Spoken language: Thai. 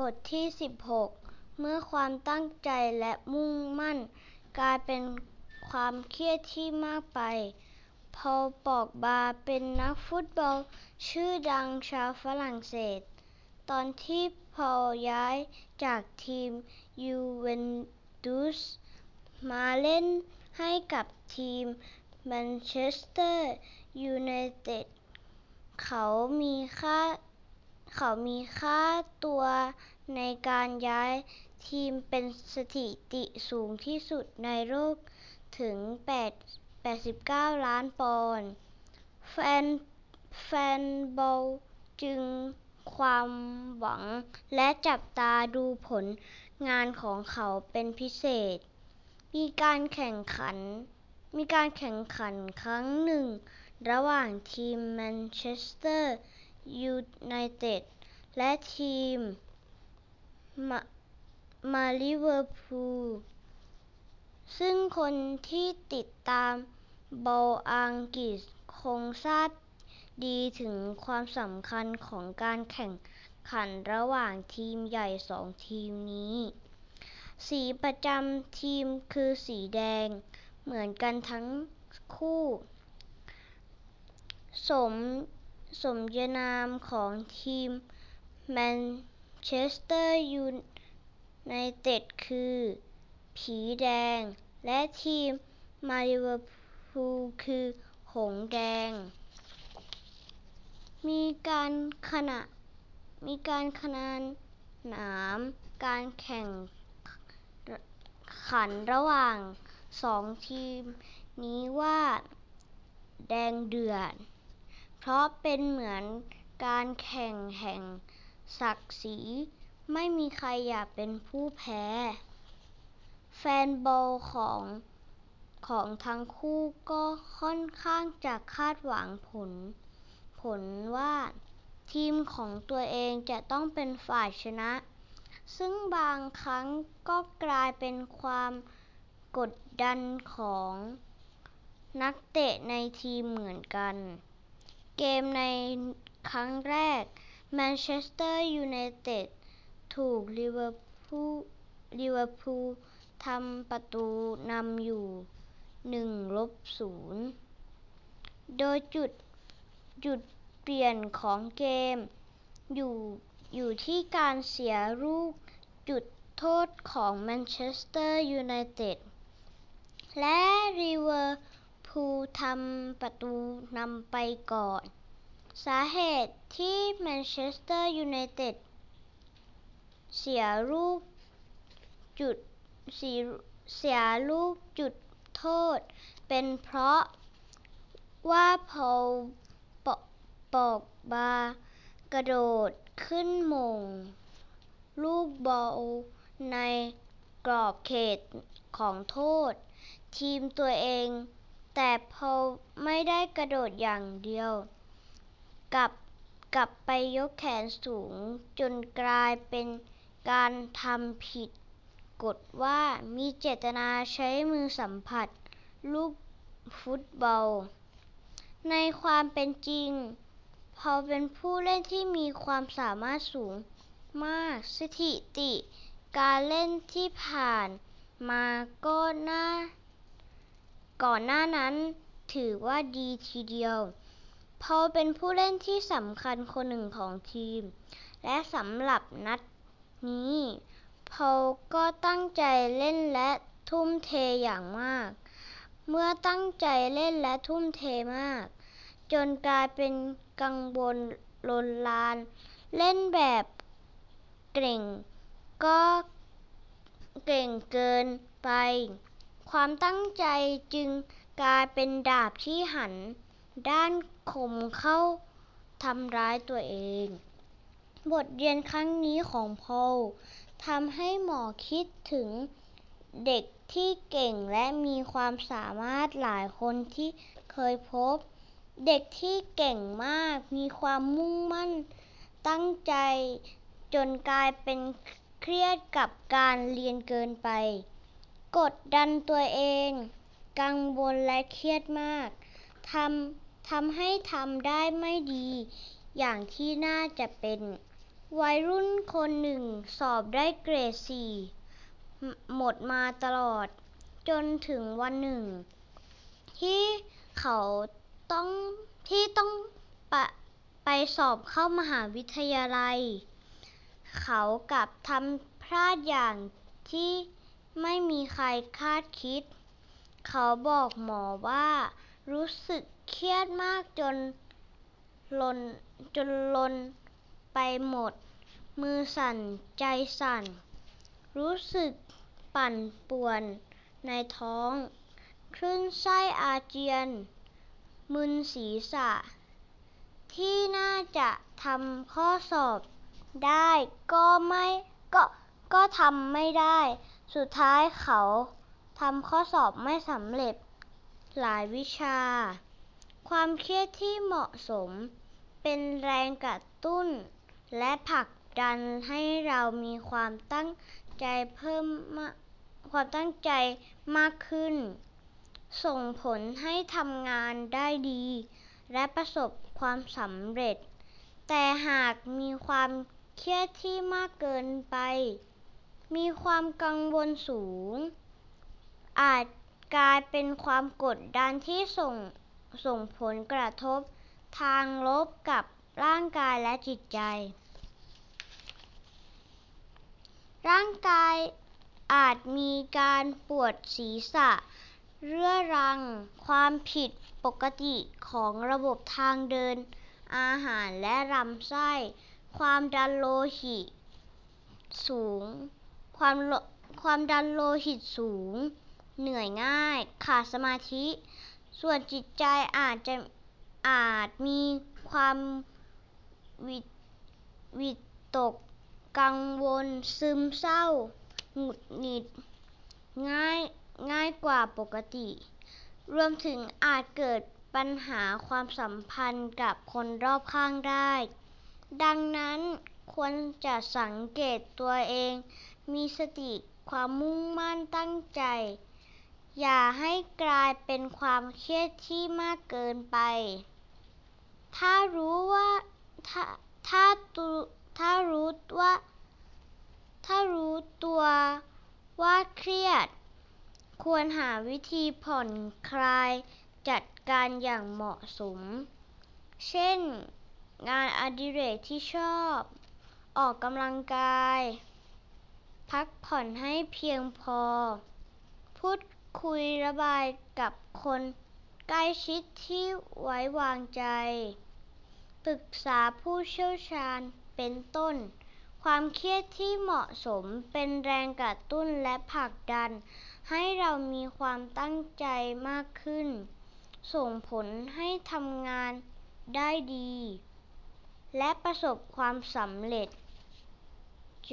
บทที่ 16 เมื่อความตั้งใจและมุ่งมั่น กลายเป็นความเครียดที่มากไป พอล ป็อกบาเป็นนักฟุตบอลชื่อดังชาวฝรั่งเศส ตอนที่พอลย้ายจากทีมยูเวนตุสมาเล่นให้กับทีมแมนเชสเตอร์ยูไนเต็ดเขามีค่า เขามีค่าตัวในการย้ายทีมเป็นสถิติสูงที่สุดในโลกถึง 89 ล้านปอนด์แฟนบอลจึงความหวังและจับตาดูผลงานของเขาเป็นพิเศษ มีการแข่งขัน มีการแข่งขันครั้งหนึ่ง ระหว่างทีมแมนเชสเตอร์ ยูไนเต็ดและทีมมาลิเวอร์พูลซึ่งคนที่ติดตามบอลอังกฤษคงทราบดีถึงความสำคัญของการแข่งขันระหว่างทีมใหญ่สองทีมนี้ สีประจำทีมคือสีแดง เหมือนกันทั้งคู่ สม สมญานามของทีมแมนเชสเตอร์ยูไนเต็ดคือ ผีแดง และทีมมาลิเวอร์พูลคือหงแดง มีการขนานนามการแข่งขันระหว่างสองทีมนี้ว่าแดงเดือด เพราะเป็นเหมือนการแข่งแห่งศักดิ์ศรี ไม่มีใครอยากเป็นผู้แพ้ แฟนบอลของของทั้งคู่ก็ค่อนข้างจะคาดหวังผล ผลว่าทีมของตัวเองจะต้องเป็นฝ่ายชนะ ซึ่งบางครั้งก็กลายเป็นความกดดันของนักเตะในทีมเหมือนกัน เกมในครั้งแรก แมนเชสเตอร์ยูไนเต็ดถูกลิเวอร์พูลทำประตูนำอยู่1-0โดยจุดจุดเปลี่ยนของเกมอยู่ที่การเสียลูกจุดโทษของแมนเชสเตอร์ยูไนเต็ดและลิเวอร์ พูลทำประตูนำไปก่อน สาเหตุที่แมนเชสเตอร์ยูไนเต็ดเสียลูกจุดเสียลูกจุดโทษ เป็นเพราะว่าพอลปอกบากระโดดขึ้นมง ลูกบอลในกรอบเขตของโทษ ทีมตัวเอง แต่พอไม่ได้กระโดดอย่างเดียวกลับไปยกแขนสูง จนกลายเป็นการทำผิดกฎว่ามีเจตนาใช้มือสัมผัส ลูกฟุตบอล ในความเป็นจริง พอเป็นผู้เล่นที่มีความสามารถสูงมาก สถิติ การเล่นที่ผ่านมาก็น่า ก่อนหน้านั้นถือว่าดีทีเดียว พอเป็นผู้เล่นที่สำคัญคนหนึ่งของทีม และสำหรับนัดนี้พอก็ตั้งใจเล่นและทุ่มเทอย่างมาก เมื่อตั้งใจเล่นและทุ่มเทมาก จนกลายเป็นกังวลลนลาน เล่นแบบเกร็เก่งเกินไป ความตั้งใจจึงกลายเป็นดาบที่หันด้านคมเข้าทำร้ายตัวเอง บทเรียนครั้งนี้ของพอลทำให้หมอคิดถึงเด็กที่เก่งและมีความสามารถหลายคนที่เคยพบ เด็กที่เก่งมากมีความมุ่งมั่นตั้งใจจนกลายเป็นเครียดกับการเรียนเกินไป กดดันตัวเอง กังวลและเครียดมากทำทำให้ทำได้ไม่ดี อย่างที่น่าจะเป็น วัยรุ่นคนหนึ่งสอบได้เกรดสี่หมดมาตลอด จนถึงวันหนึ่ง ที่เขาต้องที่ต้องไปไปสอบเข้ามหาวิทยาลัย เขากลับทำพลาดอย่างที่ ไม่มีใครคาดคิด เขาบอกหมอว่า รู้สึกเครียดมากจนลนจนลนไปหมด มือสั่นใจสั่น รู้สึกปั่นป่วนในท้องคลื่นไส้อาเจียน มึนศีรษะ ที่น่าจะทำข้อสอบได้ก็ไม่ก็ก็ทำไม่ได้ สุดท้ายเขาทำข้อสอบไม่สำเร็จหลายวิชา ความเครียดที่เหมาะสม เป็นแรงกระตุ้น และผลักดันให้เรามีความตั้งใจเพิ่มความตั้งใจมากขึ้น ส่งผลให้ทำงานได้ดี และประสบความสำเร็จ แต่หากมีความเครียดที่มากเกินไป มีความกังวลสูง อาจกลายเป็นความกดดันที่ส่งส่งผลกระทบทางลบกับร่างกายและจิตใจ ร่างกายอาจมีการปวดศีรษะ เรื้อรัง ความผิดปกติของระบบทางเดิน อาหารและลำไส้ ความดันโลหิตสูง ความความดันโลหิตสูง เหนื่อยง่าย ขาดสมาธิ ส่วนจิตใจอาจจะอาจมีความวิวิตกกังวล ซึมเศร้า หงุดหงิด ง่ายง่ายกว่าปกติ รวมถึงอาจเกิดปัญหาความสัมพันธ์กับคนรอบข้างได้ ดังนั้นควรจะสังเกตตัวเอง มีสติความมุ่งมั่นตั้งใจ อย่าให้กลายเป็นความเครียดที่มากเกินไป ถ้ารู้ว่าถ้าถ้าถ้ารู้ว่า ถ้ารู้ตัวว่าเครียด ควรหาวิธีผ่อนคลายจัดการอย่างเหมาะสม เช่น งานอดิเรกที่ชอบ ออกกำลังกาย พักผ่อนให้เพียงพอ พูดคุยระบายกับคนใกล้ชิดที่ไว้วางใจ ปรึกษาผู้เชี่ยวชาญเป็นต้น ความเครียดที่เหมาะสมเป็นแรงกระตุ้นและผลักดัน ให้เรามีความตั้งใจมากขึ้น ส่งผลให้ทำงานได้ดี และประสบความสำเร็จ